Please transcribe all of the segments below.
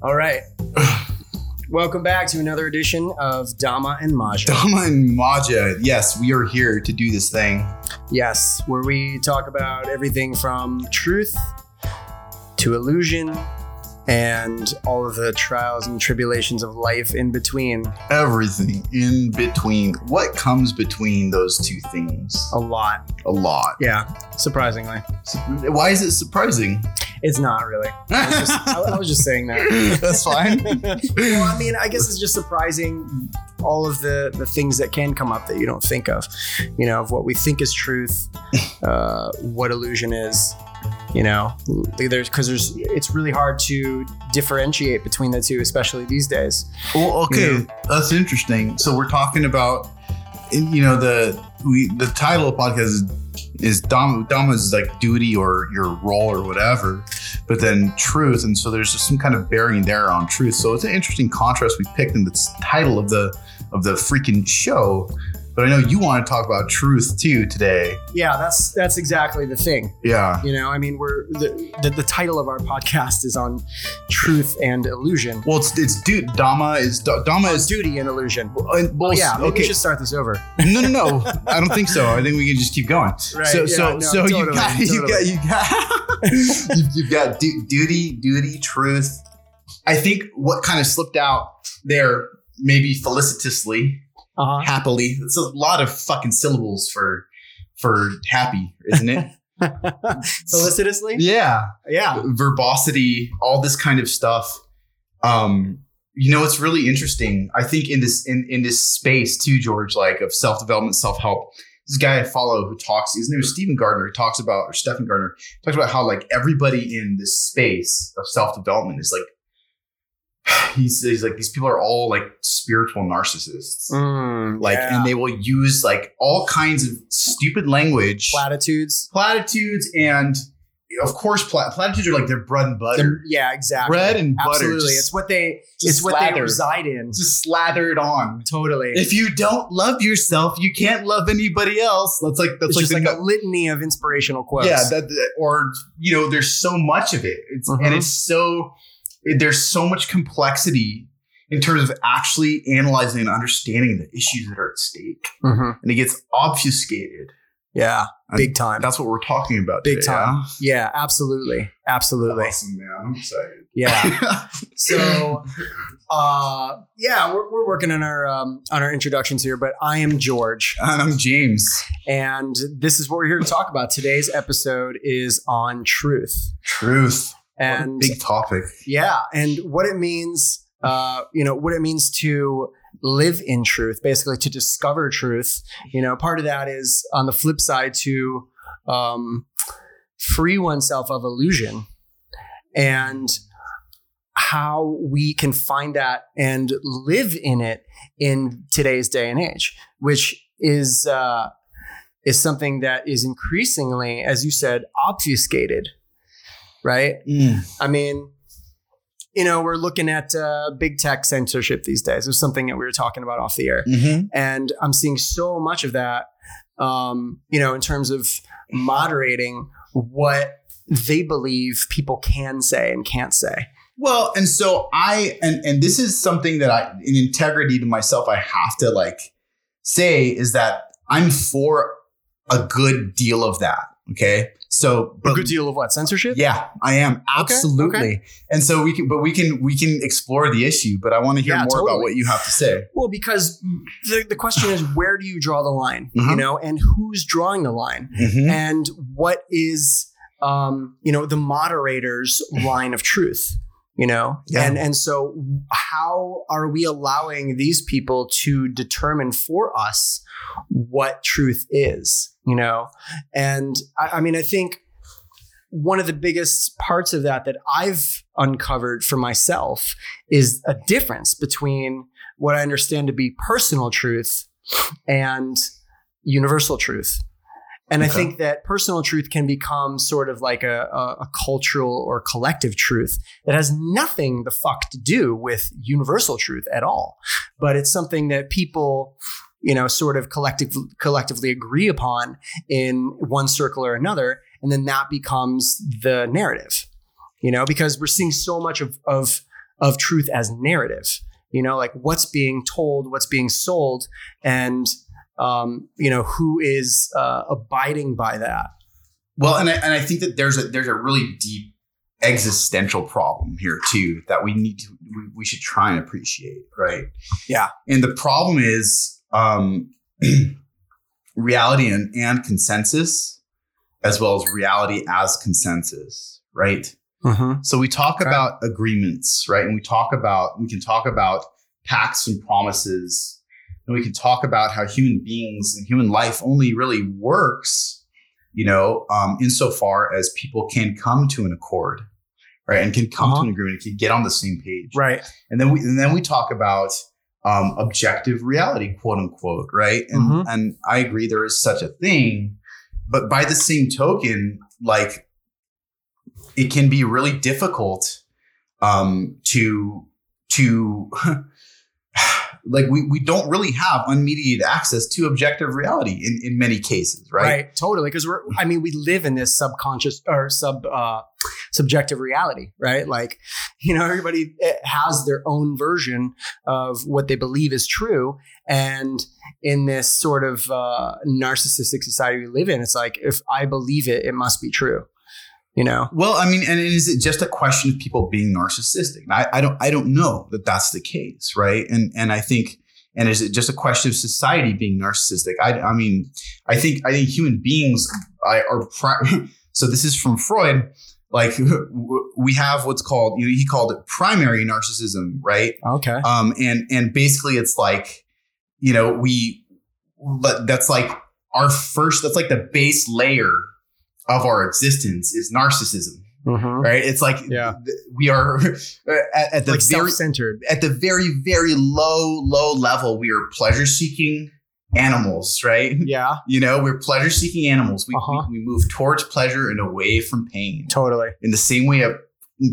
All right. Welcome back to another edition of Dharma and Maya. Dharma and Maya, yes, we are here to do this thing. Yes, where we talk about everything from truth to illusion and all of the trials and tribulations of life in between. Everything in between. What comes between those two things? A lot. A lot. Yeah, surprisingly. Why is it surprising? It's not really. I was just, I, I was just saying that. That's fine. well, I mean, I guess it's just surprising all of the the things that can come up that you don't think of. You know, of what we think is truth, uh, what illusion is. You know, there's because there's it's really hard to differentiate between the two, especially these days. Well, okay, You know? that's interesting. So we're talking about, you know, the we the title of the podcast is, is Dom Dharma's like duty or your role or whatever, but then truth, and so there's just some kind of bearing there on truth. So it's an interesting contrast we picked in the title of the of the freaking show. But I know you want to talk about truth too today. Yeah, that's that's exactly the thing. Yeah. You know, I mean, we're the, the the title of our podcast is on truth and illusion. Well, it's it's dude. Dharma is Dharma is duty and illusion. Well, Well, yeah, maybe okay. we should start this over. no, no, no. I don't think so. I think we can just keep going. Right, So, yeah, so, no, so you totally, got, you got, totally. you got, you've, you've got du- duty, duty, truth. I think what kind of slipped out there, maybe felicitously, Uh-huh. happily. It's a lot of fucking syllables for for happy, isn't it? Solicitously? yeah, Yeah. verbosity, all this kind of stuff. Um, you know, it's really interesting. I think in this in in this space too, George, like of self development, self help. This guy I follow who talks, his name is Stephen Gardner. He talks about, or Stephen Gardner talks about how like everybody in this space of self development is like. He's, he's like these people are all like spiritual narcissists, Mm, like, yeah. and they will use like all kinds of stupid language, platitudes. platitudes, and of course, plat- platitudes are like their bread and butter. They're- yeah, exactly. Bread and butter. Absolutely. just- it's what they just it's what they slathered. reside in. just slathered on. Totally. If you don't love yourself, you can't love anybody else. That's like that's it's like, just the like a litany of inspirational quotes. yeah, that, that- or you know, there's so much of it, it's, and Mhm. it's so it- there's so much complexity in terms of actually analyzing and understanding the issues that are at stake, Mhm. and it gets obfuscated. Yeah. And Big time. That's what we're talking about. Big today, time. Yeah, absolutely. Absolutely. Awesome, man. I'm excited. Yeah. So, uh, yeah, we're, we're working on our um, on our introductions here, but I am George, and I'm James. and this is what we're here to talk about. Today's episode is on truth, Truth. And big topic. yeah, and what it means, uh, you know, what it means to live in truth, basically to discover truth. You know, part of that is on the flip side to um, free oneself of illusion and how we can find that and live in it in today's day and age, which is uh, is something that is increasingly, as you said, obfuscated. Right? I mean, you know, we're looking at uh, big tech censorship these days. It was something that we were talking about off the air, Mm-hmm. and I'm seeing so much of that. Um, you know, in terms of moderating what they believe people can say and can't say. Well, and so I and and this is something that I in integrity to myself I have to like say is that I'm for a good deal of that. Okay. So A good deal of what censorship? Yeah, I am absolutely. okay. And so we can, but we can, we can explore the issue. But I want to hear Yeah, more about what you have to say. Well, because the, the question is, where do you draw the line? You Mhm. know, and who's drawing the line? and what is um, you know the moderator's line of truth you know Yeah. and and so how are we allowing these people to determine for us what truth is you know? And I, I mean i think one of the biggest parts of that that i've uncovered for myself is a difference between what i understand to be personal truth and universal truth. And I think that personal truth can become sort of like a, a, a cultural or collective truth that has nothing the fuck to do with universal truth at all. But it's something that people, you know, sort of collective, collectively agree upon in one circle or another. And then that becomes the narrative, you know, because we're seeing so much of, of of truth as narrative. You know, like what's being told, what's being sold, and um, you know who is uh, abiding by that. Well, and I, and I think that there's a there's a really deep existential problem here too that we need to we, we should try and appreciate, right? Yeah. And the problem is um, reality and, and consensus, as well as reality as consensus, right? Mm-hmm. So we talk Okay. about agreements, right? And we talk about, we can talk about pacts and promises. And we can talk about how human beings and human life only really works, you know, um, insofar as people can come to an accord, right? And can come Uh-huh. to an agreement, can get on the same page. Right. And then we, and then we talk about um, objective reality, quote unquote, right? And, Mhm. and I agree there is such a thing. But by the same token, like it can be really difficult um, to to like we, we don't really have unmediated access to objective reality in, in many cases, right? Right. Totally. Because we're, I mean, we live in this subconscious or sub, uh, subjective reality, right? Like, you know, everybody eh, has their own version of what they believe is true. And in this sort of uh, narcissistic society we live in, it's like, if I believe it, it must be true, you know? Well, I mean, and is it just a question of people being narcissistic? I, I don't, I don't know that that's the case, right? And and I think, and is it just a question of society being narcissistic? I, I mean, I think, I think human beings I, are. Pri- so this is from Freud. Like we have what's called, you know, he called it primary narcissism, right? Okay. Um, and and basically, it's like, you know, we but that's like our first. That's like the base layer of our existence is narcissism, Mhm. right? It's like Yeah. th- we are at, at the Like very self-centered. at the very very low low level. We are pleasure seeking animals, right? Yeah. You know, we're pleasure seeking animals. We, Uh-huh. we we move towards pleasure and away from pain Totally. in the same way a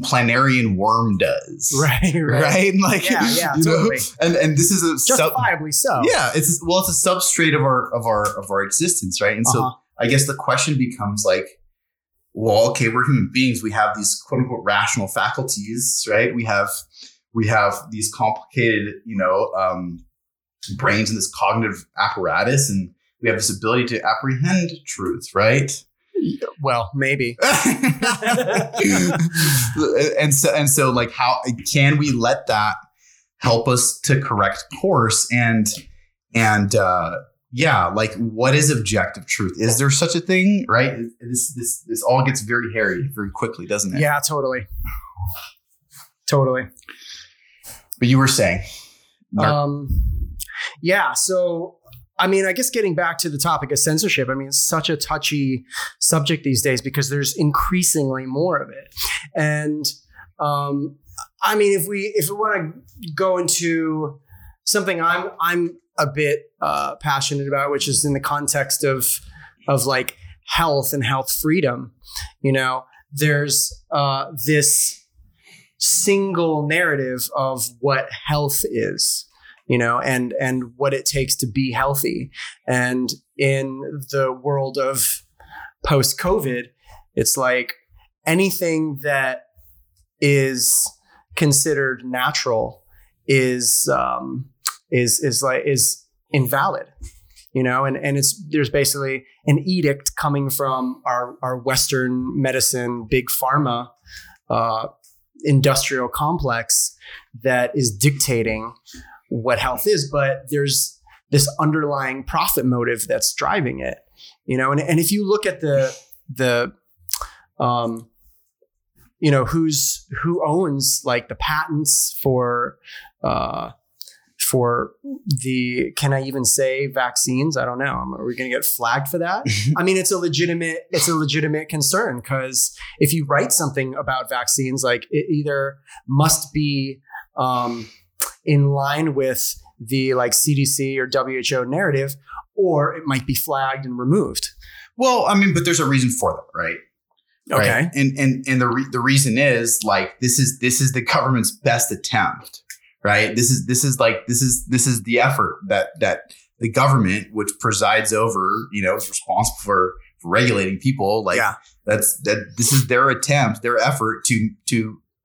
planarian worm does. Right. Right. Right, like Yeah, yeah, you know? totally. and and this is a sub- Justifiably so. yeah, it's well, it's a substrate of our of our of our existence, right? And so Uh-huh. I guess the question becomes like, well, okay, we're human beings. We have these quote unquote rational faculties, right? We have we have these complicated, you know, um, brains and this cognitive apparatus, and we have this ability to apprehend truth, right? Well, maybe. and so and so like how can we let that help us to correct course and and uh yeah like what is objective truth is there such a thing right this this this all gets very hairy very quickly doesn't it Yeah, totally. Totally. but you were saying Um, yeah. So, I mean, I guess getting back to the topic of censorship, I mean, it's such a touchy subject these days because there's increasingly more of it. And, um, I mean, if we if we want to go into something I'm I'm a bit uh, passionate about, which is in the context of of like health and health freedom, you know, there's uh, this single narrative of what health is you know and and what it takes to be healthy. And in the world of post covid it's like anything that is considered natural is um is is like is invalid you know and and it's there's basically an edict coming from our our western medicine big pharma uh industrial complex that is dictating what health is, but there's this underlying profit motive that's driving it. You know, and, and if you look at the the um you know who's who owns like the patents for uh for the can I even say vaccines? I don't know. Are we going to get flagged for that? I mean, it's a legitimate it's a legitimate concern because if you write something about vaccines, like it either must be um, in line with the like CDC or WHO narrative, or it might be flagged and removed. well i mean but there's a reason for that right Okay. Right? and and and the re- the reason is like this is this is the government's best attempt right this is this is like this is this is the effort that that the government which presides over you know is responsible for, for regulating people like Yeah. that's that this is their attempt their effort to to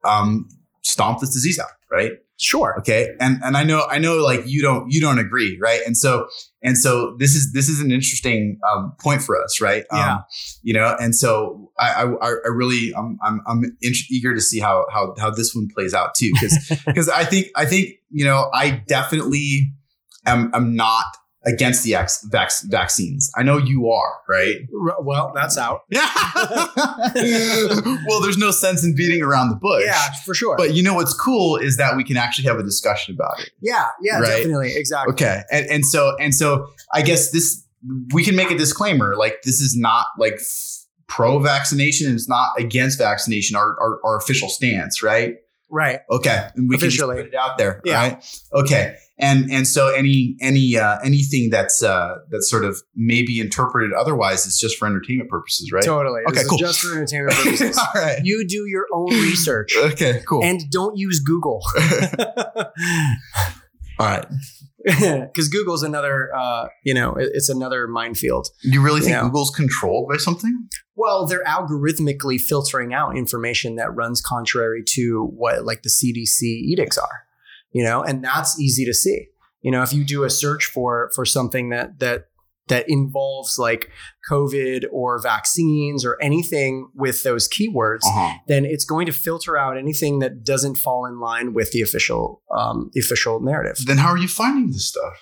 um stomp this disease out, right? Sure. Okay. And and I know I know like you don't you don't agree, right? And so and so this is this is an interesting um, point for us, right? Yeah. Um, you know, and so I I, I really I'm I'm I'm in- eager to see how how how this one plays out too, because because I think I think you know I definitely am am not against the ex- vac- vaccines. I know you are, right? R- Well, that's out. Yeah. well, there's no sense in beating around the bush. Yeah, for sure. But you know what's cool is that we can actually have a discussion about it. yeah, yeah, Right. definitely, exactly. Okay. And and so and so I guess this we can make a disclaimer like this is not like pro vaccination and it's not against vaccination our, our our official stance, right? Right. Okay. And we Officially. can just put it out there, Yeah. right? Okay. And and so any any uh anything that's uh that's sort of maybe interpreted otherwise is just for entertainment purposes, right? Totally. Okay, This is cool. just for entertainment purposes. All right. you do your own research Okay, cool. and don't use Google. All right. Because Google's another, uh, you know, it's another minefield. Do you really think Yeah. Google's controlled by something? Well, they're algorithmically filtering out information that runs contrary to what like the CDC edicts are, you know, and that's easy to see. You know, if you do a search for for something that that that involves like COVID or vaccines or anything with those keywords, Uh-huh. then it's going to filter out anything that doesn't fall in line with the official um, the official narrative. Then how are you finding this stuff?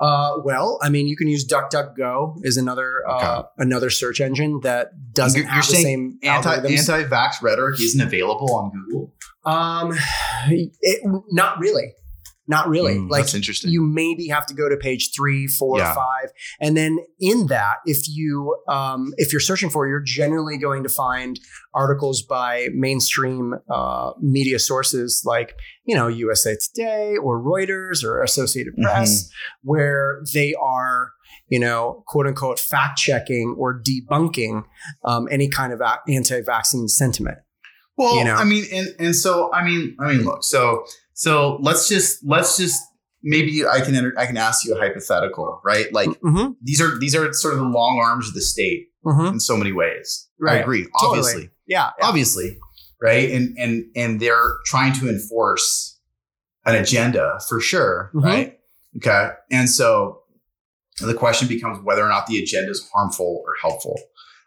Uh, well, I mean, you can use DuckDuckGo is another uh, another search engine that doesn't You're- have you're the same anti anti vax rhetoric isn't available on Google. um, it, not really, not really. Mm, like that's interesting. you maybe have to go to page three, four, Yeah. five, and then in that, if you um, if you're searching for, you're generally going to find articles by mainstream uh, media sources like you know USA Today or Reuters or Associated Mm-hmm. Press, where they are you know quote unquote fact checking or debunking um, any kind of anti-vaccine sentiment. Well, you know? I mean, and and so I mean, I mean, look, so so let's just let's just maybe I can enter, I can ask you a hypothetical, right? Like Mm-hmm, these are these are sort of the long arms of the state mm-hmm. in so many ways. I Right. agree, Totally. obviously, Yeah, yeah. obviously, right? And and and they're trying to enforce an agenda for sure, Mhm. right? Okay, and so the question becomes whether or not the agenda is harmful or helpful.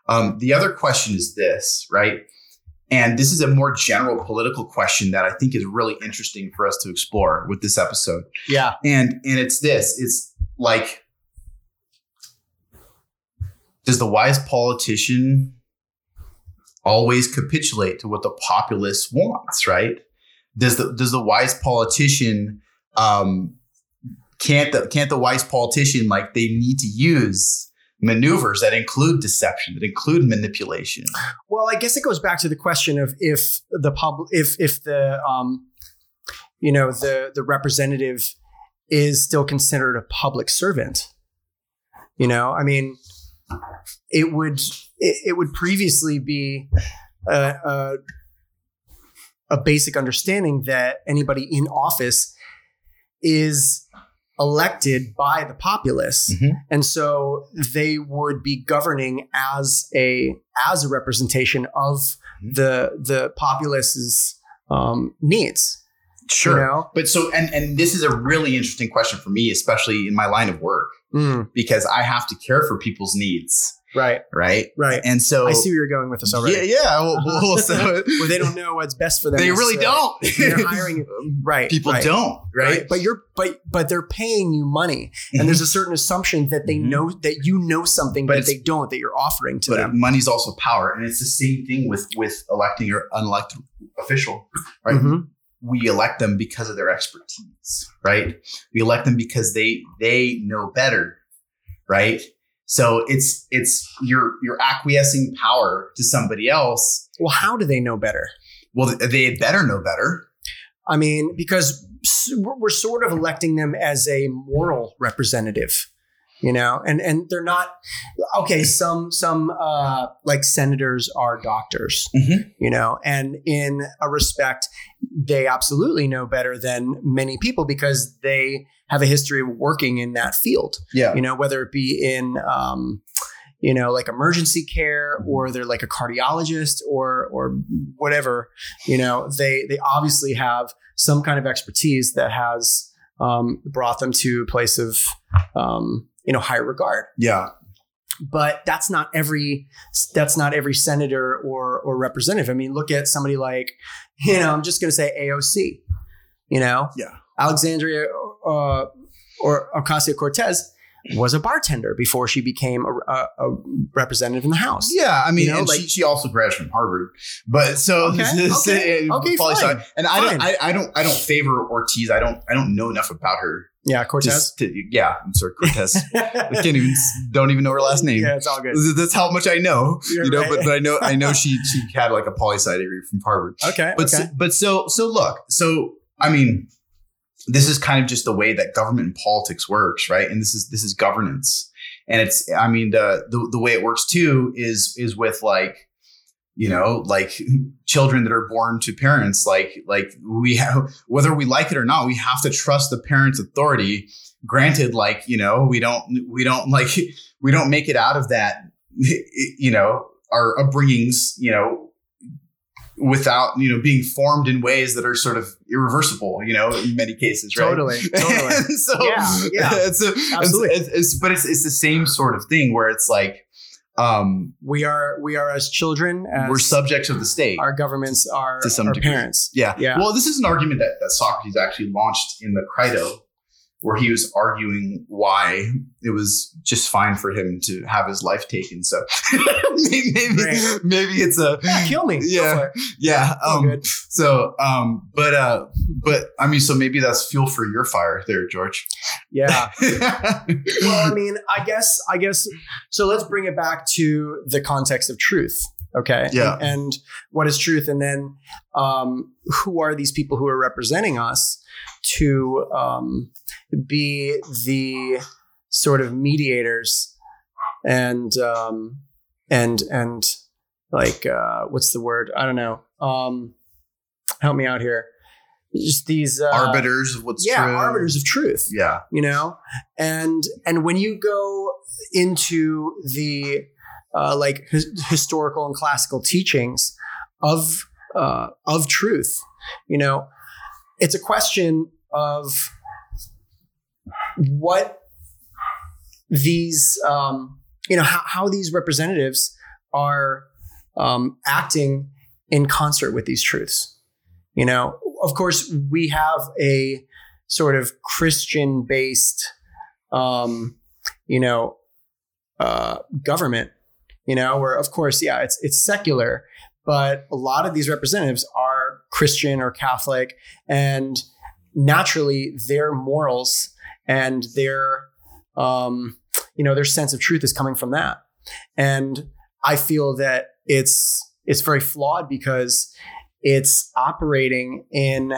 Um, the other question is this, right? And this is a more general political question that I think is really interesting for us to explore with this episode. yeah. And and it's this, it's like does the wise politician always capitulate to what the populace wants, right? Does the does the wise politician um can't the can't the wise politician like they need to use maneuvers that include deception, that include manipulation? Well, I guess it goes back to the question of if the pub, if if the um, you know the the representative is still considered a public servant. You know, I mean, it would it, it would previously be a, a a basic understanding that anybody in office is elected by the populace Mhm. and so they would be governing as a as a representation of Mhm. the the populace's um, needs Sure. you know But so and and this is a really interesting question for me, especially in my line of work, Mm, because I have to care for people's needs, right right? right And so i see where you're going with this already Yeah, yeah. Well, well, so where they don't know what's best for them they really necessarily. don't. They're hiring right People right, don't, right? but you're but but they're paying you money and there's a certain assumption that they Mhm. know that you know something But that they don't that you're offering to but them money's also power, and it's the same thing with with electing your unelected official, right? Mhm. We elect them because of their expertise, right? We elect them because they they know better, right? So it's it's you're you're acquiescing power to somebody else. well how do they know better Well, they better know better. I mean, because we're sort of electing them as a moral representative, you know, and and they're not okay. Some some uh, like senators are doctors, Mhm. you know, and in a respect, they absolutely know better than many people because they have a history of working in that field Yeah. you know, whether it be in, um, you know, like emergency care or they're like a cardiologist or or whatever, you know, they they obviously have some kind of expertise that has um, brought them to a place of um, you know high regard. Yeah. But that's not every that's not every senator or or representative. I mean, look at somebody like you know I'm just going to say AOC. You know, Yeah. Alexandria uh, or Ocasio Cortez was a bartender before she became a, a, a representative in the House. Yeah, I mean, You know, and like- she, she also graduated from Harvard, but so Okay, okay, uh, okay, poli- fine, and I don't. I, I don't, I don't favor Ortiz. I don't, I don't know enough about her. Yeah, Cortez. To, yeah, I'm sorry, Cortez. I can't even, don't even know her last name. Yeah, it's all good. That's how much I know, You're you know. right. But, but I know, I know she she had like a poli sci degree from Harvard. Okay, But okay. so, but so so look, so I mean, this is kind of just the way that government and politics works, right? And this is this is governance, and it's I mean the the, the way it works too is is with like you know like children that are born to parents like like we have whether we like it or not we have to trust the parents authority granted like you know we don't we don't like we don't make it out of that you know our upbringings you know without you know being formed in ways that are sort of irreversible you know in many cases right Totally, totally. So Yeah, yeah. it's, a, Absolutely. it's, it's but it's it's the same sort of thing where it's like um we are we are as children as we're subjects of the state our governments are To some our degree. parents. yeah Yeah. well this is an argument that, that socrates actually launched in the crito where he was arguing why it was just fine for him to have his life taken so maybe maybe, it's a Yeah, kill me. Yeah. yeah um so um but uh but i mean so maybe that's fuel for your fire there george Yeah. well, I mean, I guess, I guess. So let's bring it back to the context of truth. Okay. Yeah. And, and what is truth? And then, um, who are these people who are representing us to um, be the sort of mediators and um, and and like uh, what's the word? I don't know. Um, help me out here. Just these uh, arbiters of what's yeah, true arbiters of truth yeah you know and and when you go into the uh, like his, historical and classical teachings of uh, of truth you know it's a question of what these um, you know how, how these representatives are um, acting in concert with these truths. You know of course we have a sort of Christian based, um, you know, uh, government, you know, where of course, yeah, it's it's secular, but a lot of these representatives are Christian or Catholic, and naturally their morals and their, um, you know, their sense of truth is coming from that, and I feel that it's it's very flawed because it's operating in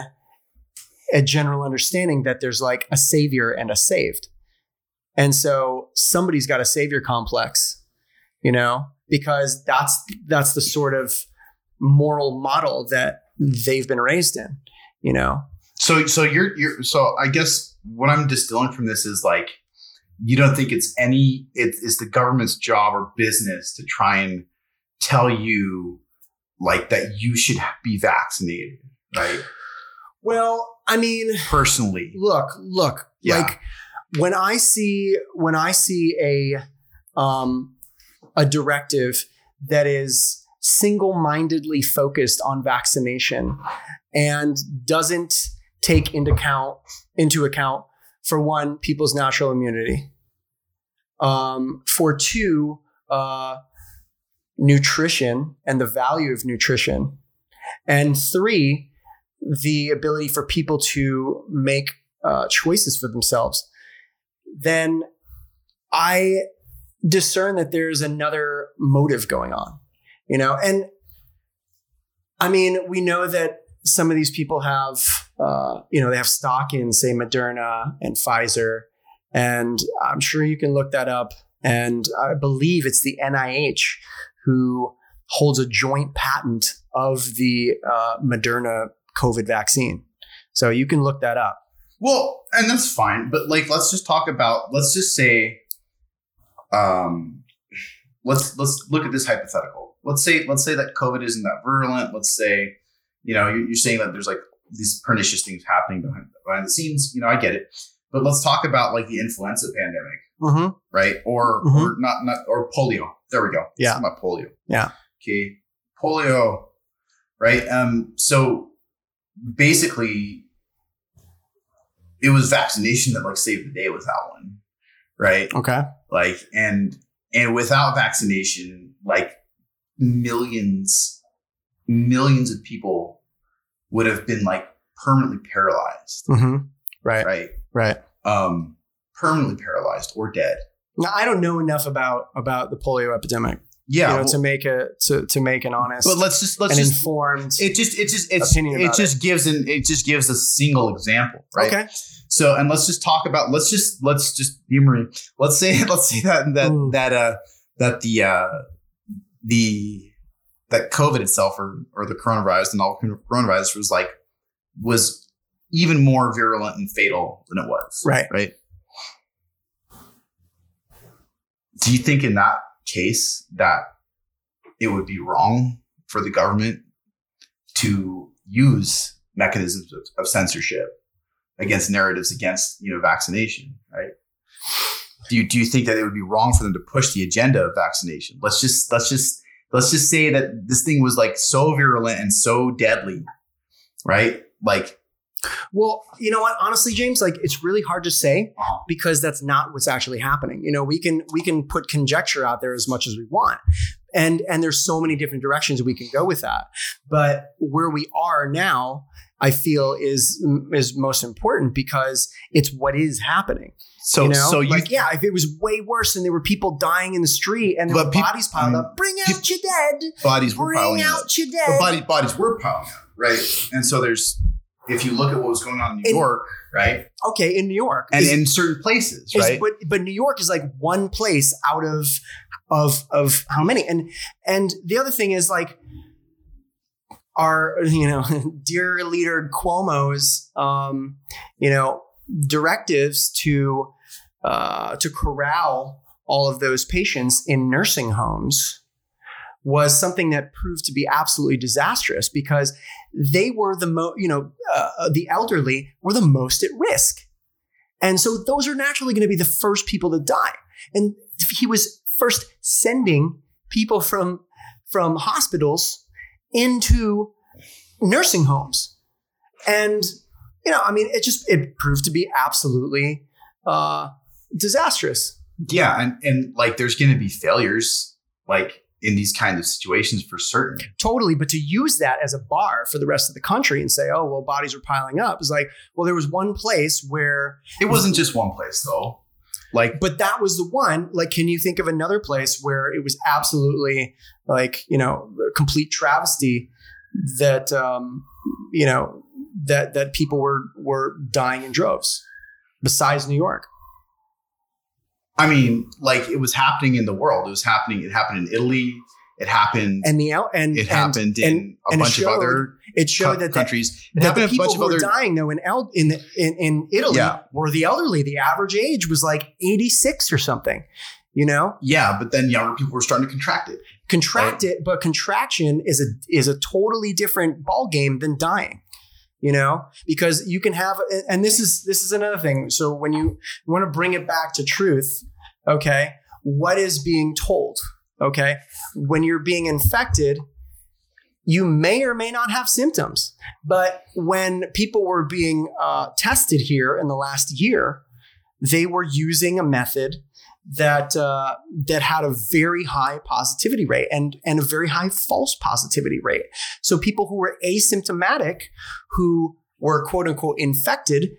a general understanding that there's like a savior and a saved. And so somebody's got a savior complex, you know, because that's that's the sort of moral model that they've been raised in, you know. so so you're you're so i guess what i'm distilling from this is like you don't think it's any it is the government's job or business to try and tell you like that you should be vaccinated right Well, I mean, personally look, look, Yeah. like when I see when I see a um a directive that is single-mindedly focused on vaccination and doesn't take into account into account for one people's natural immunity. Um, for two uh, nutrition and the value of nutrition. And three the ability for people to make uh, choices for themselves, then I discern that there's another motive going on, you know? And I mean, we know that some of these people have, uh, you know, they have stock in, say, Moderna and Pfizer. And I'm sure you can look that up. And I believe it's the NIH who holds a joint patent of the uh, Moderna COVID vaccine. So you can look that up. Well, and that's fine, but like let's just talk about let's just say um let's let's look at this hypothetical. Let's say let's say that COVID isn't that virulent. Let's say, you know, you're, you're saying that there's like these pernicious things happening behind behind the scenes. You know, I get it. But let's talk about like the influenza pandemic, Mm-hmm. right? Or Mhm. or not not or polio. There we go. Yeah. about polio. Yeah. Okay. Polio. Right. Um. So basically, it was vaccination that like saved the day with that one, right? Okay. like and and without vaccination like millions millions of people would have been like permanently paralyzed Mm-hmm. Right. right Right. um permanently paralyzed or dead Now, I don't know enough about about the polio epidemic, yeah you know, well, to make a to to make an honest but let's just let's just informed. it just it just it's, it just gives an it just gives a single example right Okay. So, and let's just talk about let's just let's just humor. Let's say let's say that that Mm. that uh that the uh the that COVID itself or or the coronavirus, the novel coronavirus was like was even more virulent and fatal than it was. Right. Right. Do you think in that case that it would be wrong for the government to use mechanisms of, of censorship against narratives against you know vaccination, right? Do you do you think that it would be wrong for them to push the agenda of vaccination? Let's just let's just let's just say that this thing was like so virulent and so deadly, right? Like Well, you know what? Honestly, James, like it's really hard to say Uh-huh. because that's not what's actually happening. You know, we can we can put conjecture out there as much as we want. And and there's so many different directions we can go with that. But where we are now, I feel is is most important because it's what is happening. so you know, so you like yeah, if it was way worse and there were people dying in the street and there were peop- bodies piled I mean, up, bring out your dead, bodies were piling up. out your But dead. body, bodies were piling up, right? And so there's if you look at what was going on in New And- York, right, okay, in New York, and Is- in certain places, is- right, but but New York is like one place out of of of how many? And and the other thing is like our you know dear leader Cuomo's um, you know directives to uh, to corral all of those patients in nursing homes was something that proved to be absolutely disastrous because they were the most you know uh, the elderly were the most at risk and so those are naturally going to be the first people to die. And he was first sending people from from hospitals into nursing homes. And you know, I mean, it just it proved to be absolutely uh, disastrous. yeah, and and like there's going to be failures, like in these kinds of situations for certain. Totally, but to use that as a bar for the rest of the country and say, "Oh, well, bodies are piling up," is like, well, there was one place where It wasn't just one place though. Like but that was the one like can you think of another place where it was absolutely like you know complete travesty that um you know that that people were were dying in droves besides new york I mean, like it was happening in the world. It was happening. It happened in Italy. It happened. and the out and it and happened in and- a bunch showed of other it showed co- that the, countries. That the people bunch who of were other. dying though in El- in in in Italy Yeah. were the elderly. The average age was like 86 or something. You know, Yeah, but then younger people were starting to contract it. contract it, but contraction is a is a totally different ball game than dying. You know, because you can have, and this is this is another thing. So when you want to bring it back to truth, okay, what is being told? Okay, when you're being infected, you may or may not have symptoms. But when people were being uh, tested here in the last year, they were using a method that uh, that had a very high positivity rate and and a very high false positivity rate. So people who were asymptomatic, who were quote unquote infected,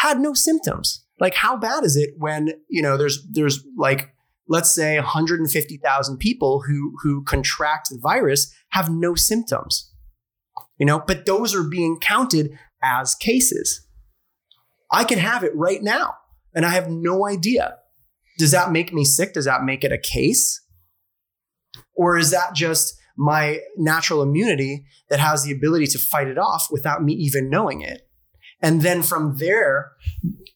had no symptoms. Like how bad is it when you know there's there's like let's say 150,000 people who who contract the virus have no symptoms. You know, but those are being counted as cases. I can have it right now and I have no idea. Does that make me sick? Does that make it a case? Or is that just my natural immunity that has the ability to fight it off without me even knowing it? And then from there,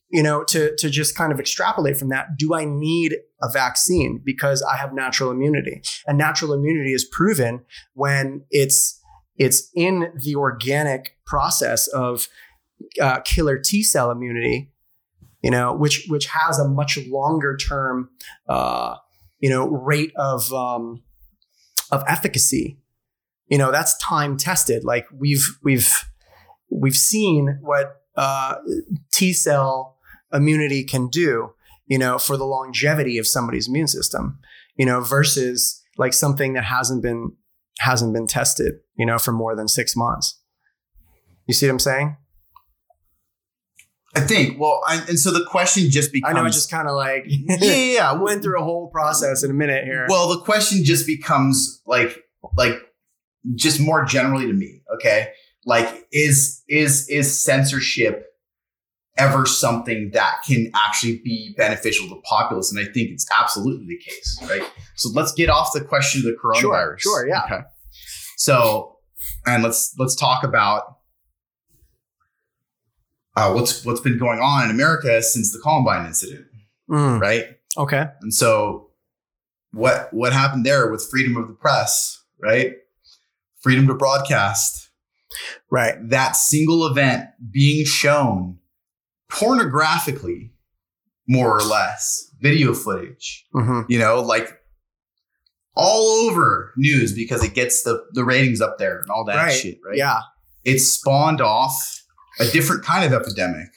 you know, to to just kind of extrapolate from that, do I need a vaccine because I have natural immunity? And natural immunity is proven when it's it's in the organic process of uh, killer T cell immunity, you know, which which has a much longer term, uh, you know, rate of um, of efficacy. You know, that's time tested. Like we've we've we've seen what uh, T cell immunity can do, you know, for the longevity of somebody's immune system, you know, versus like something that hasn't been hasn't been tested, you know, for more than six months. You see what I'm saying? I think. Well, I, and so the question just becomes. I know, it's just kind of like yeah, yeah, yeah. went through a whole process in a minute here. Well, the question just becomes like, like, just more generally to me. Okay, like, is is is censorship ever something that can actually be beneficial to the populace? And I think it's absolutely the case, right? So let's get off the question of the coronavirus. Sure, sure yeah. Okay. So, and let's let's talk about uh, what's what's been going on in America since the Columbine incident, Mm, right? okay. And so, what what happened there with freedom of the press, right? Freedom to broadcast. Right. That single event being shown pornographically, more or less, video footage. hmm You know, like all over news because it gets the the ratings up there and all that Right. shit, right? Yeah. It spawned off a different kind of epidemic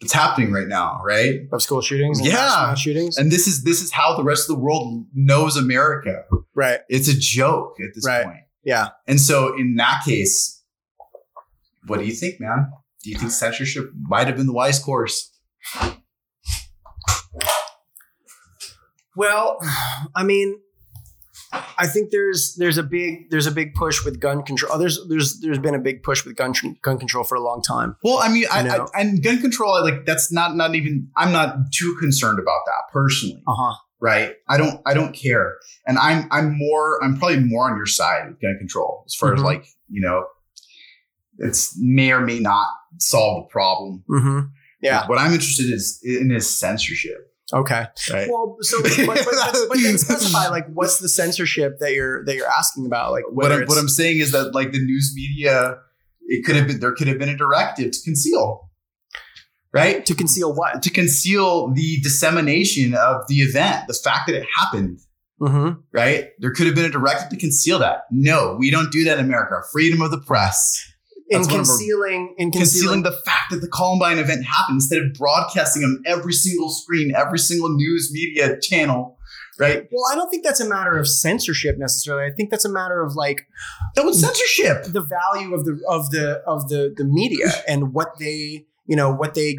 that's happening right now, right? Of school shootings. Yeah. shootings. And this is this is how the rest of the world knows America. right. It's a joke at this Right. point. Yeah. And so in that case, what do you think, man? Do you think censorship might have been the wise course? Well, I mean, I think there's there's a big there's a big push with gun control. Oh, there's there's there's been a big push with gun gun control for a long time. Well, I mean, I, I, and gun control, I like that's not not even. I'm not too concerned about that personally, Uh huh. right? I don't I don't care, and I'm I'm more I'm probably more on your side with gun control as far as Mhm. like you know, it's may or may not solve the problem. Mm-hmm. Yeah. What I'm interested is in is censorship, Okay. right? Well, so but, but, but, but then specify like what's the censorship that you're that you're asking about? Like what I'm, what I'm saying is that like the news media, it could have been there could have been a directive to conceal, right? to conceal what? To conceal the dissemination of the event, the fact that it happened, Mm-hmm. right? There could have been a directive to conceal that. No, we don't do that in America. Freedom of the press, In That's one concealing, in concealing concealing, the fact that the Columbine event happened instead of broadcasting on every single screen, every single news media channel, right? Well, I don't think that's a matter of censorship necessarily. I think that's a matter of like That was censorship. the value of the of the of the the media and what they you know what they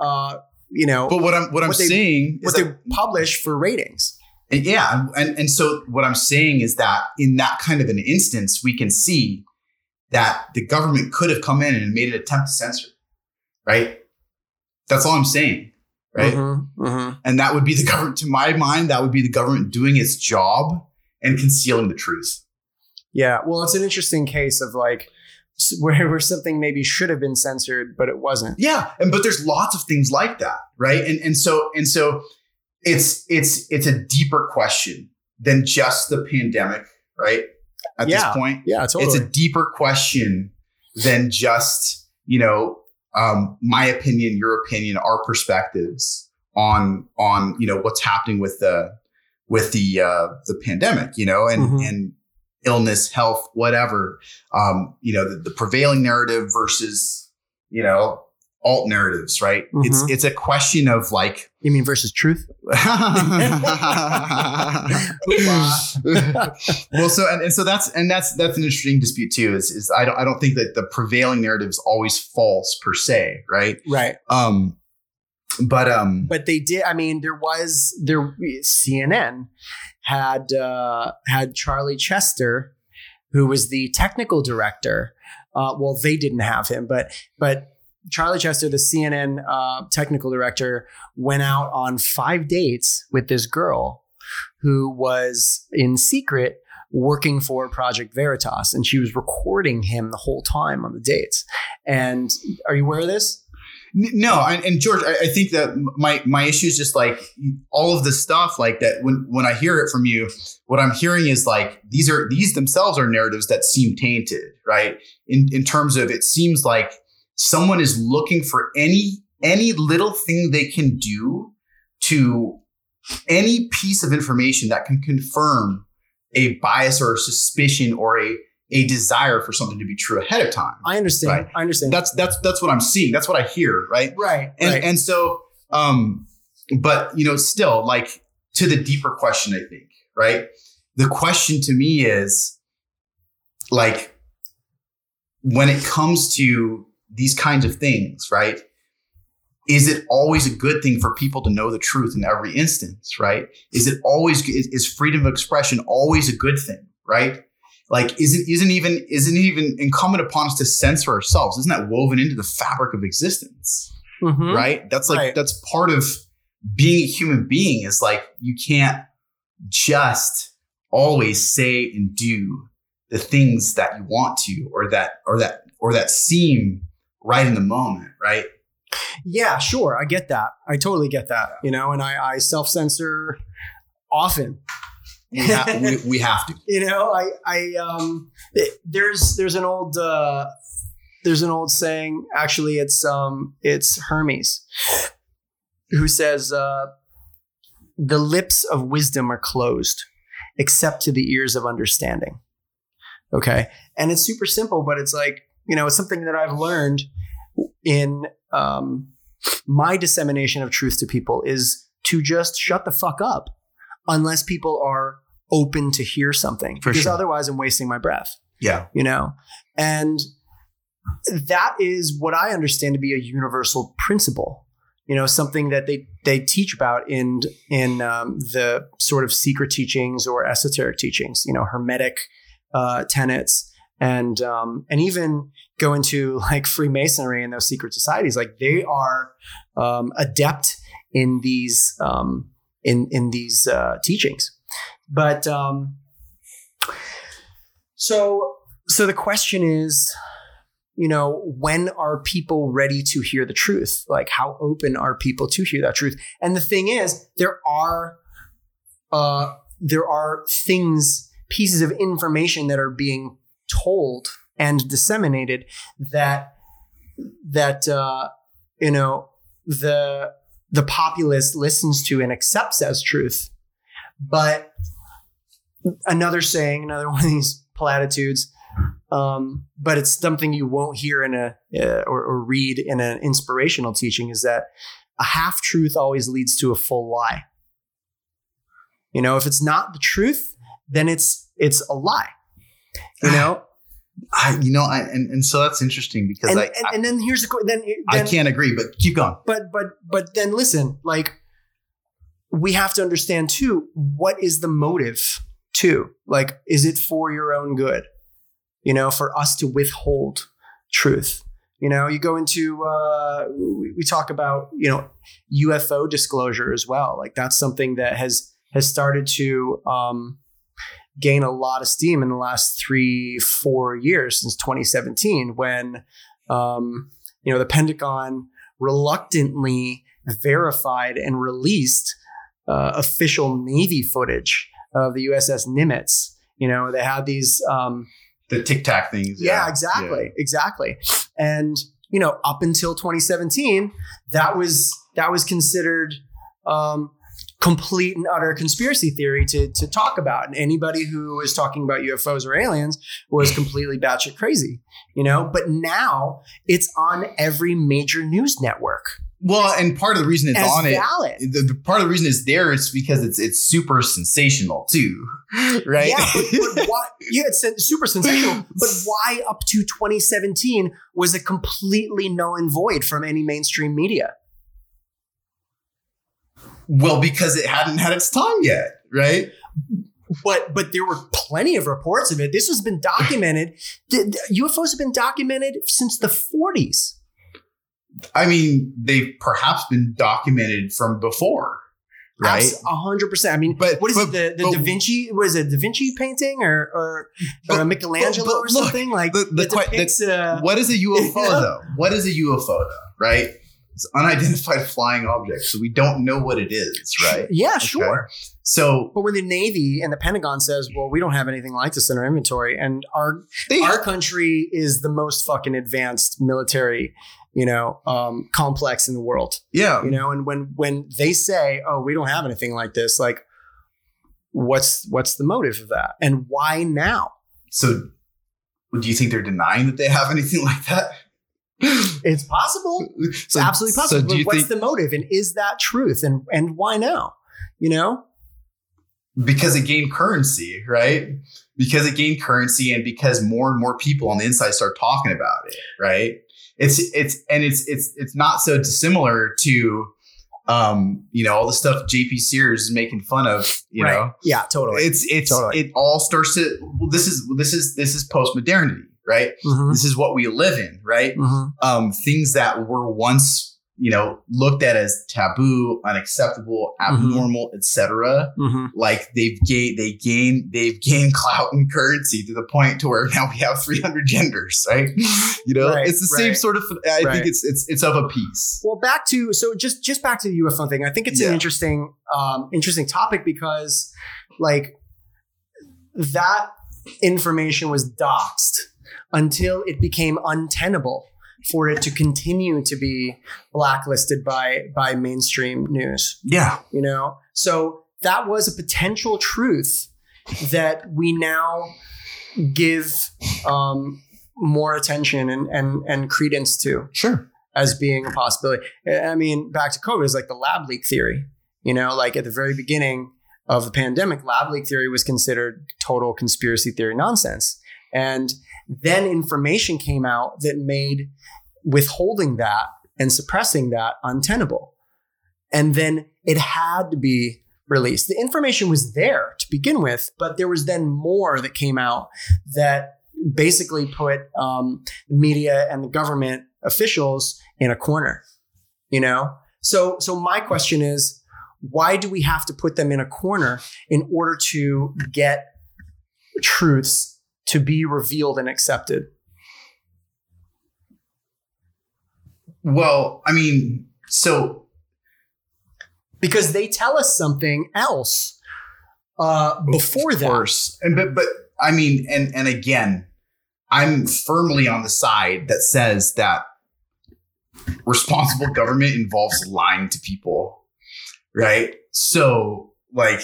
uh you know But what I'm what I'm What they- saying is what that they publish for ratings. And yeah, and and so what I'm saying is that in that kind of an instance, we can see that the government could have come in and made an attempt to censor, right? That's all I'm saying, right? Mhm, mhm. And that would be the government, to my mind, that would be the government doing its job and concealing the truth. Yeah. Well, it's an interesting case of like where where something maybe should have been censored, but it wasn't. Yeah, and but there's lots of things like that, right? And and so and so it's it's it's a deeper question than just the pandemic, right? At Yeah. this point. Yeah, totally. it's a deeper question than just you know um, my opinion your opinion our perspectives on on you know what's happening with the with the uh, the pandemic you know and Mhm. and illness health whatever um, you know the, the prevailing narrative versus you know alt narratives right it's Mhm. it's a question of like you mean versus truth? well, so and, and so that's and that's that's an interesting dispute too. Is is I don't I don't think that the prevailing narrative is always false per se, right? Right. Um, but um, But they did. I mean, there was there. CNN had uh, had Charlie Chester, who was the technical director. Uh, well, they didn't have him, but but Charlie Chester, the CNN uh, technical director, went out on five dates with this girl who was in secret working for Project Veritas, and she was recording him the whole time on the dates. And are you aware of this? No, and, and George, I, I, think that my my issue is just like all of the stuff like that. When when I hear it from you, what I'm hearing is like these are these themselves are narratives that seem tainted, right? In in terms of it seems like someone is looking for any any little thing they can do to any piece of information that can confirm a bias or a suspicion or a a desire for something to be true ahead of time. I understand. Right? I understand. That's that's that's what I'm seeing. That's what I hear. Right. Right. And right. and so, um, but you know, still, like to the deeper question, I think. Right. The question to me is, like, when it comes to these kinds of things, right? Is it always a good thing for people to know the truth in every instance, right? Is it always is, is freedom of expression always a good thing, right? like isn't isn't even isn't even incumbent upon us to censor ourselves isn't that woven into the fabric of existence mm-hmm. right that's like right. that's part of being a human being is like you can't just always say and do the things that you want to or that or that or that seem right in the moment right yeah sure i get that i totally get that you know and i i self-censor often we, ha- we, we, have to. You know, I, I, um, it, there's, there's an old, uh, there's an old saying. Actually, it's, um, it's Hermes who says, uh, "The lips of wisdom are closed, except to the ears of understanding." Okay, and it's super simple, but it's like you know, it's something that I've learned in um, my dissemination of truth to people is to just shut the fuck up unless people are open to hear something For because sure. otherwise I'm wasting my breath. Yeah. You know? And that is what I understand to be a universal principle. You know, something that they they teach about in in um, the sort of secret teachings or esoteric teachings. You know, hermetic uh, tenets, and um, and even go into like Freemasonry and those secret societies. Like they are um, adept in these um, in in these uh, teachings. But um, so so the question is, you know, when are people ready to hear the truth? Like, how open are people to hear that truth? And the thing is, there are uh, there are things, pieces of information that are being told and disseminated that that uh, you know the the populace listens to and accepts as truth, but another saying, another one of these platitudes. Um, but it's something you won't hear in a uh, or, or read in an inspirational teaching is that a half truth always leads to a full lie. You know, if it's not the truth, then it's it's a lie. You know. I, you know, I, and, and so that's interesting because and, I, and, and then here's the then, then I can't agree, but keep going. But but but then listen, like we have to understand too, what is the motive too? Like, is it for your own good? You know, for us to withhold truth. You know, you go into uh, we, we talk about you know UFO disclosure as well. Like that's something that has has started to um, gain a lot of steam in the last three four years since 2017 when um, you know the Pentagon reluctantly verified and released uh, official Navy footage of the USS Nimitz. You know, they had these um, the tic tac things. Yeah, yeah exactly, yeah. exactly. And you know, up until 2017, that was that was considered um, complete and utter conspiracy theory to to talk about. And anybody who was talking about UFOs or aliens was completely batshit crazy. You know, but now it's on every major news network. Well, and part of the reason it's As on valid. it, the, the, part of the reason it's there is because it's it's super sensational too, right? Yeah, but, but why, yeah, it's super sensational. But why up to 2017 was it completely null and void from any mainstream media? Well, because it hadn't had its time yet, right? But but there were plenty of reports of it. This has been documented. the, the UFOs have been documented since the 40s. I mean, they've perhaps been documented from before, right? A hundred percent. I mean, But- what is but- it? The, the but- Da Vinci was it Da Vinci painting or or, or But- a Michelangelo or look, something like the- the que- the- uh, what is a UFO though? What is a UFO though? Right? It's unidentified flying object, so we don't know what it is, right? Yeah, sure. So But when the Navy and the Pentagon says, "Well, we don't have anything like this in our inventory," and our they our country is the most fucking advanced military, you know, um, complex in the world, yeah, you know, and when when they say, "Oh, we don't have anything like this," like, what's what's the motive of that, and why now? So, do you think they're denying that they have anything like that? It's possible. It's So- absolutely possible. So, but what's think the motive, and is that truth, and and why now? You know, because it gained currency, right? Because it gained currency, and because more and more people on the inside start talking about it, right? It's it's and it's it's it's not so dissimilar to, um, you know, all the stuff JP Sears is making fun of, you Right. know. yeah, totally. It's it's Totally. it all starts to well, this is this is this is post modernity, right? Mhm, This is what we live in, right? mhm. um, things that were once you know looked at as taboo, unacceptable, Mm-hmm. abnormal, etc. Mhm. Like they've gained they gain they've gained clout and currency to the point to where now we have 300 genders, right? You know, Right, it's the same sort of. I Right. think it's it's it's of a piece. Well, back to so just just back to the UFO thing. I think it's Yeah. an interesting um, interesting topic because like that information was doxed until it became untenable for it to continue to be blacklisted by by mainstream news. Yeah, You know, so that was a potential truth that we now give um, more attention and and and credence to sure. as being a possibility. I mean, back to COVID is like the lab leak theory. You know, like at the very beginning of the pandemic, lab leak theory was considered total conspiracy theory nonsense. And then information came out that made withholding that and suppressing that untenable. And then it had to be released. The information was there to begin with, but there was then more that came out that basically put um, the media and the government officials in a corner. You know, so so my question is, why do we have to put them in a corner in order to get truths to be revealed and accepted? Well, I mean, so Because they tell us something else uh, before of that. course, and but but I mean, and and again, I'm firmly on the side that says that responsible government involves lying to people, right? So, like,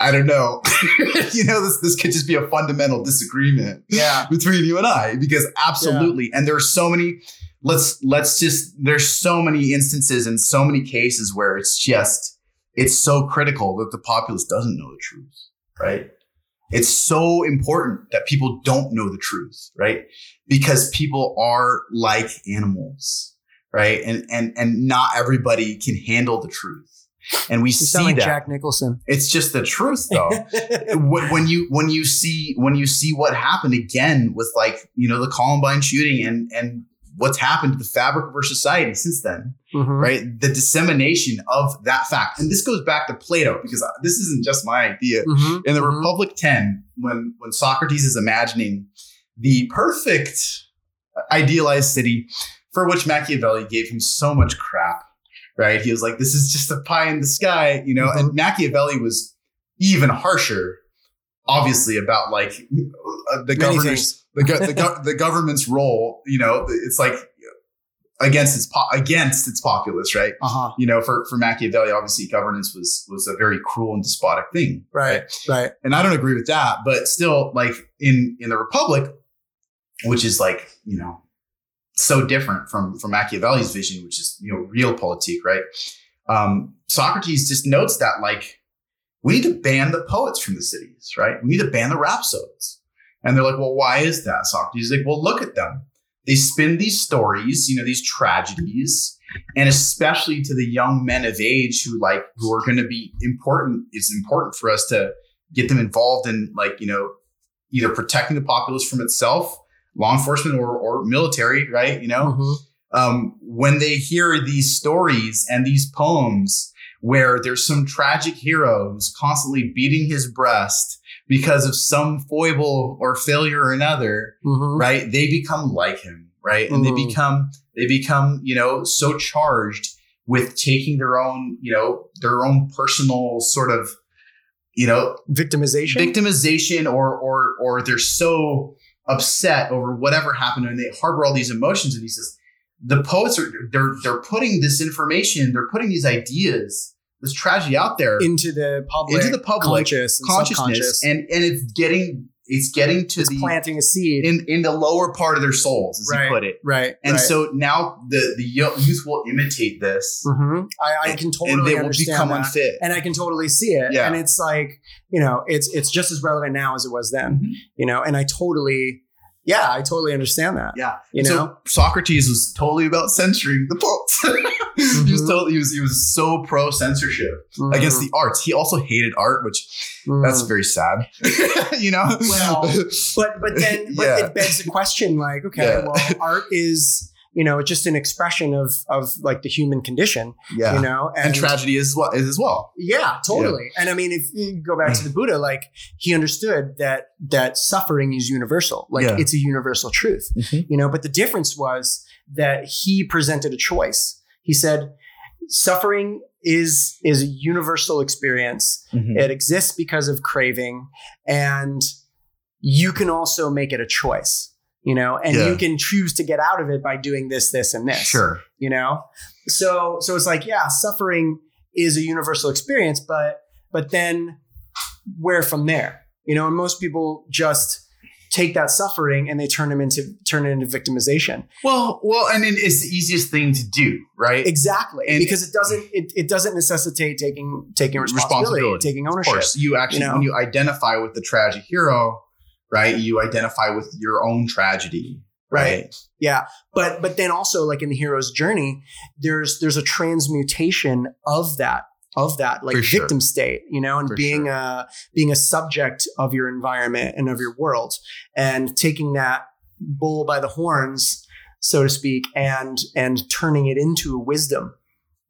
I don't know, you know, this this could just be a fundamental disagreement Yeah. between you and I because absolutely, and there are so many. Let's let's just there's so many instances and so many cases where it's just it's so critical that the populace doesn't know the truth, right? It's so important that people don't know the truth, right? Because people are like animals, right? And and and not everybody can handle the truth. And we You see like that. Jack Nicholson. It's just the truth though when you when you see when you see what happened again with like you know the Columbine shooting and and what's happened to the fabric of our society since then, Mhm. right? The dissemination of that fact, and this goes back to Plato because this isn't just my idea. Mhm. In the Mhm. Republic Ten, when when Socrates is imagining the perfect idealized city for which Machiavelli gave him so much crap, right? He was like, "This is just a pie in the sky," you know. And Machiavelli was even harsher, obviously, about like uh, the governor's the go- the, go- the government's role. You know, it's like against its po- against its populace, right? Uh-huh. You know, for for Machiavelli, obviously, governance was was a very cruel and despotic thing, Right. Right. and I don't agree with that. But still, like in in the Republic, which is like you know so different from from Machiavelli's vision, which is you know realpolitik, right? Um, Socrates just notes that like we need to ban the poets from the cities, right? We need to ban the rhapsodes, and they're like, well, why is that? Socrates is like, well, look at them. They spin these stories, you know, these tragedies, and especially to the young men of age who like who are going to be important. It's important for us to get them involved in like you know either protecting the populace from itself, law enforcement or or military, right? You know, Mhm. um, when they hear these stories and these poems, where there's some tragic hero who's constantly beating his breast because of some foible or failure or another, Mhm. right? They become like him, right? And Mhm. they become they become, you know, so charged with taking their own, you know, their own personal sort of, you know, Victimization. victimization or or or they're so upset over whatever happened and they harbor all these emotions and he says the poets are they're they're putting this information they're putting these ideas this tragedy out there into the public, Into the public conscious and consciousness and and it's getting it's getting to it's the planting a seed. in in the lower part of their souls as Right. he put it right. and right. so now the the youth will imitate this Mhm. I, I can totally and they will become that. unfit and I can totally see it. Yeah. And it's like, you know, it's it's just as relevant now as it was then. Mhm. You know, and I totally, yeah, I totally understand that. Yeah. You so know, Socrates was totally about censoring the poets. he was Mhm. totally he was he was so pro censorship against the arts. He also hated art, which Mm. that's very sad. you know. Well, but but then but Yeah. it begs the question like, okay, Yeah. well, art is you know it's just an expression of of like the human condition, yeah. you know, and, tragedy is what is as well. Yeah, totally. And I mean, if you go back to the Buddha, like he understood that that suffering is universal. Like Yeah. it's a universal truth. Mhm. You know, but the difference was that he presented a choice. He said, suffering is is a universal experience. It exists because of craving, and you can also make it a choice. You know, and Yeah. you can choose to get out of it by doing this, this, and this Sure. you know so so it's like yeah suffering is a universal experience but but then where from there you know and most people just take that suffering and they turn them into turn it into victimization Well, well, and it- it's the easiest thing to do, right? exactly And- because it doesn't it, it doesn't necessitate taking taking responsibility, Responsibility. taking Of ownership course, you actually You know? when you identify with the tragic hero, right? You identify with your own tragedy, right? Yeah, but but then also like in the hero's journey, there's there's a transmutation of that of that like sure. victim state, you know, and For being sure. a being a subject of your environment and of your world, and taking that bull by the horns, so to speak, and and turning it into a wisdom.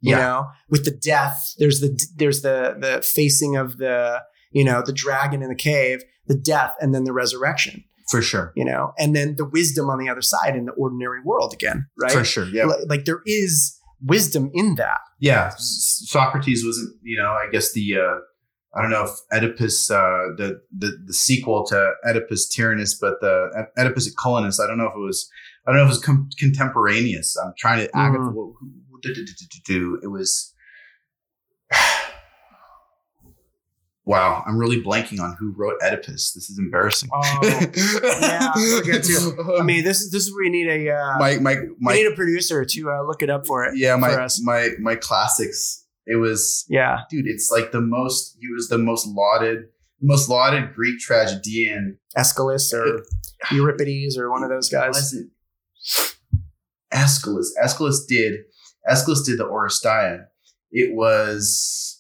You Yeah. know, with the death, there's the there's the the facing of the you know the dragon in the cave, the death, and then the resurrection For sure. you know, and then the wisdom on the other side in the ordinary world again, right? For sure. Yeah. Like, like there is wisdom in that. yeah socrates wasn't you know i guess the uh i don't know if oedipus uh the the, the sequel to oedipus tyrannus but the oedipus at colonus i don't know if it was i don't know if it was com- contemporaneous i'm trying to agatha Mm. do it was wow i'm really blanking on who wrote oedipus this is embarrassing Oh, yeah, I too. I mean, this is this is where you need a uh, my my my need a producer to uh, look it up for it. yeah my my my classics it was Yeah, dude, it's like the most. He was the most lauded, most lauded Greek tragedian. Aeschylus or Euripides or one of those guys. Aeschylus? Aeschylus did. Aeschylus did the Oresteia. It was.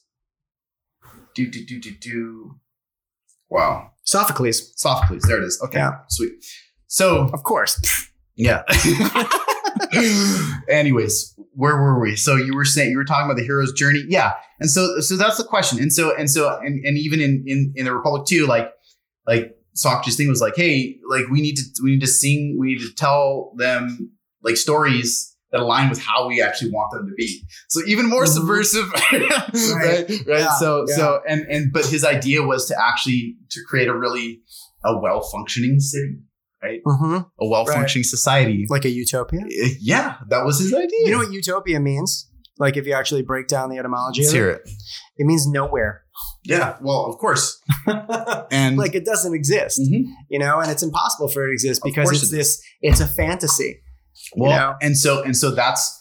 Do do do do do. Wow, Sophocles, Sophocles. There it is. Okay, Yeah. sweet. So of course. yeah. Anyways, where were we? So you were saying you were talking about the hero's journey, yeah. And so so that's the question. And so and so and, and even in in in the Republic too, like like Socrates' thing was like, hey, like we need to we need to sing, we need to tell them like stories that align with how we actually want them to be. So even more Mhm. subversive, right? Right. Yeah, So yeah. so and and but his idea was to actually to create a really a well functioning city, hmm a well functioning society. Like a utopia. Eh, Yeah, that was his idea. You know what utopia means? Like if you actually break down the etymology Let's of it, hear it. it means nowhere. Yeah, well, of course. And like it doesn't exist, Mhm. you know, and it's impossible for it to exist because it's it this, it's a fantasy. Well, know? and so and so that's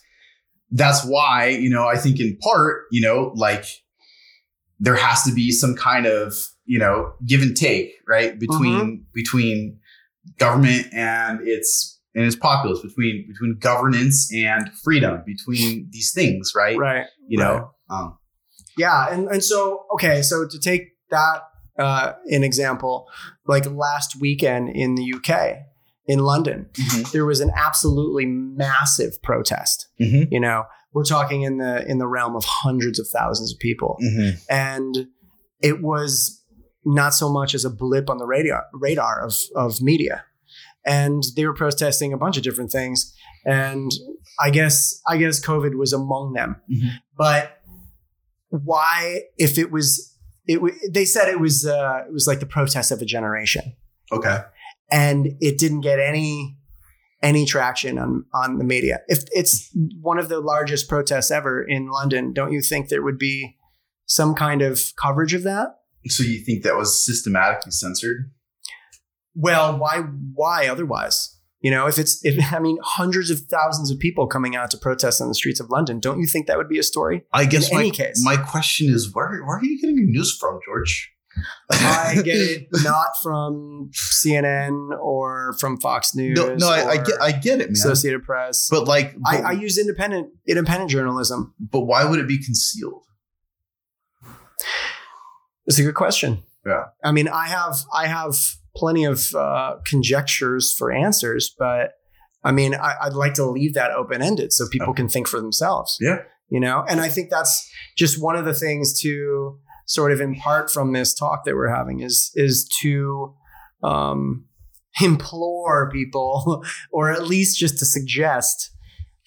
that's why you know I think in part you know like there has to be some kind of you know give and take right between Mm-hmm. between government and its and its populace between between governance and freedom between these things right, Right. you know um, Yeah. And, and so, okay. So to take that, uh, an example, like last weekend in the UK, in London, Mhm. there was an absolutely massive protest. Mhm. You know, we're talking in the in the realm of hundreds of thousands of people, Mhm. and it was not so much as a blip on the radar radar of of media, and they were protesting a bunch of different things, and I guess I guess COVID was among them, Mhm. but why if it was it wa- they said it was uh, it was like the protest of a generation Okay. And it didn't get any any traction on on the media. If it's one of the largest protests ever in London, don't you think there would be some kind of coverage of that? So you think that was systematically censored? Well, why why otherwise? You know, if it's if I mean hundreds of thousands of people coming out to protest on the streets of London, don't you think that would be a story? I guess In my, any case. my question is where where are you getting your news from, George? I get it not from CNN or from Fox News. No, no, I, I get I get it, man. Associated Press. but like, I, but, I use independent independent journalism. but why would it be concealed? It's a good question. Yeah. I mean, I have I have plenty of uh, conjectures for answers, but I mean, I, I'd like to leave that open ended so people can think for themselves. Yeah. You know, and I think that's just one of the things to sort of impart from this talk that we're having is is to um, implore people, or at least just to suggest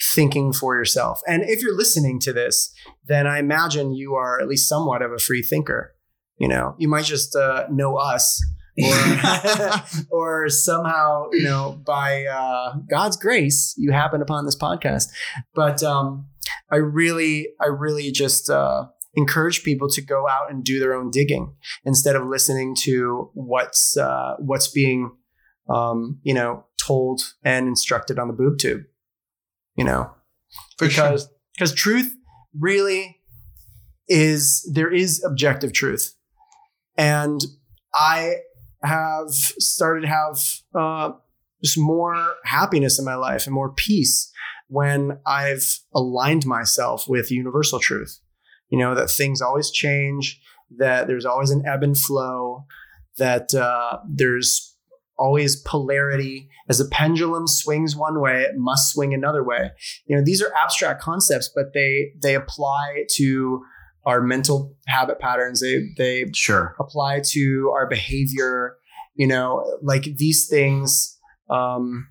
thinking for yourself. And if you're listening to this, then I imagine you are at least somewhat of a free thinker. You know, you might just uh, know us, or or somehow, you know, by uh, God's grace, you happen upon this podcast. But um, I really, I really just uh, encourage people to go out and do their own digging instead of listening to what's uh, what's being, um, you know, told and instructed on the boob tube. You know, For because because truth really is there is objective truth. And i have started to have uh, just more happiness in my life and more peace when i've aligned myself with universal truth you know that things always change that there's always an ebb and flow that uh, there's always polarity. As a pendulum swings one way it must swing another way. You know these are abstract concepts but they they apply to our mental habit patterns. They they sure. apply to our behavior. You know like these things um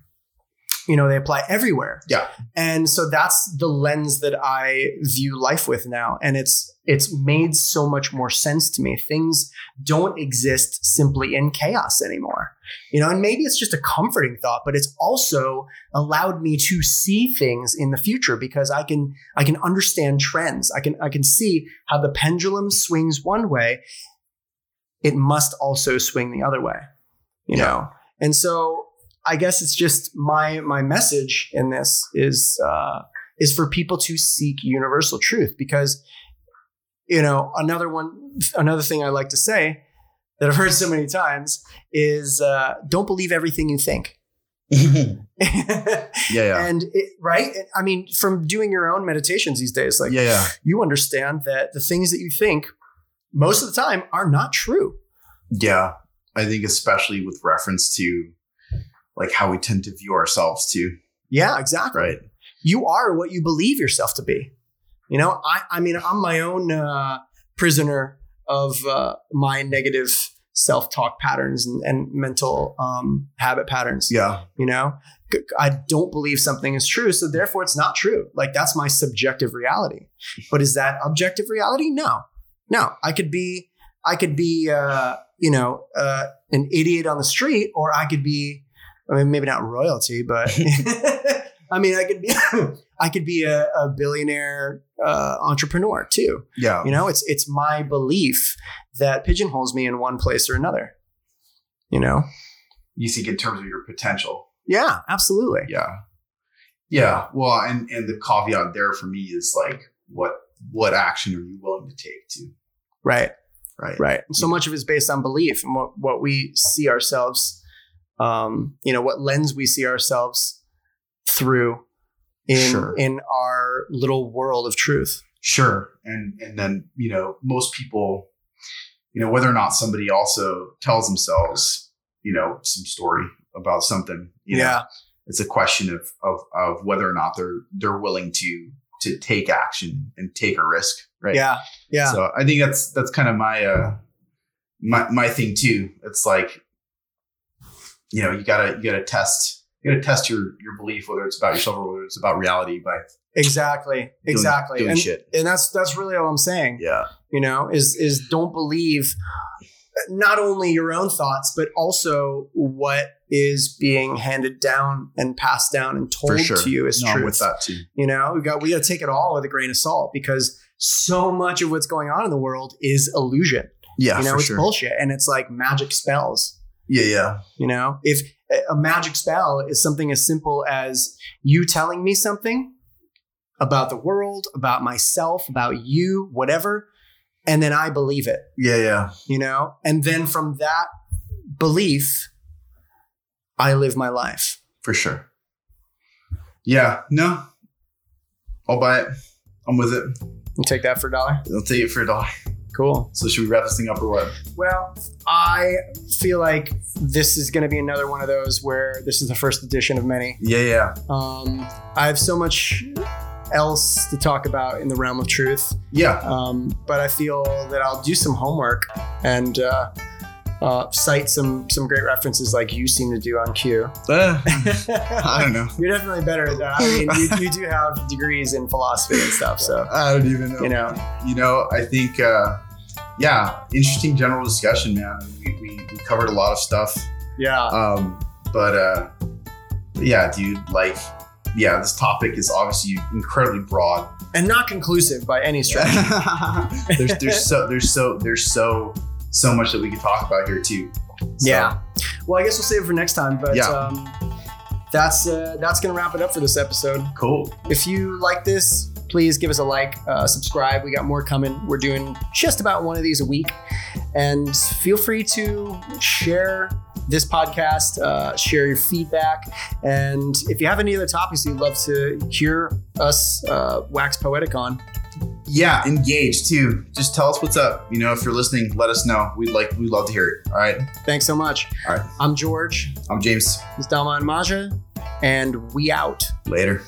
you know they apply everywhere. Yeah. and so that's the lens that i view life with now. And it's it's made so much more sense to me. Things don't exist simply in chaos anymore. You know and maybe it's just a comforting thought but it's also allowed me to see things in the future because i can i can understand trends. I can i can see how the pendulum swings one way it must also swing the other way you Yeah. know? And so i guess it's just my my message in this is uh is for people to seek universal truth because you know another one another thing i like to say that i've heard so many times is uh don't believe everything you think yeah, yeah. and it, right i mean from doing your own meditations these days like yeah, yeah. you understand that the things that you think most of the time are not true Yeah. I think especially with reference to like how we tend to view ourselves too. yeah exactly Right. you are what you believe yourself to be. You know, I, I mean, I'm my own uh, prisoner of uh, my negative self-talk patterns and, and mental um, habit patterns. Yeah. You know, I don't believe something is true, so therefore it's not true. Like that's my subjective reality. But is that objective reality? No, no. I could be, I could be, uh, you know, uh, an idiot on the street, or I could be, I mean, maybe not royalty, but I mean, I could be, I could be a, a billionaire uh, entrepreneur too. Yeah. You know, it's it's my belief that pigeonholes me in one place or another. You know, You think in terms of your potential. yeah, absolutely. Yeah. Yeah. Well, and and the caveat there for me is like what what action are you willing to take to Right, right? right. So much of it is based on belief and what what we see ourselves, um, you know, what lens we see ourselves through in Sure. in our little world of truth. Sure. And and then, you know, most people, you know, whether or not somebody also tells themselves, you know, some story about something. You know? yeah. it's a question of of of whether or not they're they're willing to to take action and take a risk, right? Yeah. Yeah. So I think that's that's kind of my uh my my thing too. It's like you know you gotta you gotta test you gotta test your your belief whether it's about yourself or whether it's about reality by exactly. doing, Exactly. doing and, shit. and that's that's really all I'm saying. Yeah, you know is is don't believe not only your own thoughts but also what is being handed down and passed down and told sure. to you is no, I'm with that too. you know we got we got to take it all with a grain of salt because so much of what's going on in the world is illusion Yeah, you know for it's sure. bullshit and it's like magic spells Yeah, yeah, you know if a magic spell is something as simple as you telling me something about the world about myself about you whatever and then i believe it yeah, yeah. you know and then from that belief i live my life For sure. Yeah, no, I'll buy it. I'm with it. you take that for a dollar I'll take it for a dollar. Cool So should we wrap this thing up or what? well i feel like this is going to be another one of those where this is the first edition of many Yeah, yeah, um, i have so much else to talk about in the realm of truth yeah. um, but i feel that i'll do some homework and uh, uh, cite some some great references like you seem to do on q Uh, I don't know. You're definitely better at that. I mean, you, you do have degrees in philosophy and stuff, so I don't even know. you know. you know, I think, uh, yeah, interesting general discussion, man. We, we, we covered a lot of stuff. Yeah, Um, but, uh, yeah, dude, like, yeah, this topic is obviously incredibly broad. and not conclusive by any stretch. there's, there's so, there's so, there's so, so much that we could talk about here too. So, Yeah. Well, I guess we'll save it for next time. But Yeah. um, that's uh, that's gonna wrap it up for this episode. Cool. If you like this, please give us a like, uh, subscribe. We got more coming. We're doing just about one of these a week, and feel free to share this podcast, uh, share your feedback, and if you have any other topics you'd love to hear us uh, wax poetic on, Yeah, engage too. Just tell us what's up. You know, if you're listening, let us know. We'd like, we'd love to hear it. All right. thanks so much. All right. I'm George. I'm James. This is Dharma and Maya, and we out. Later.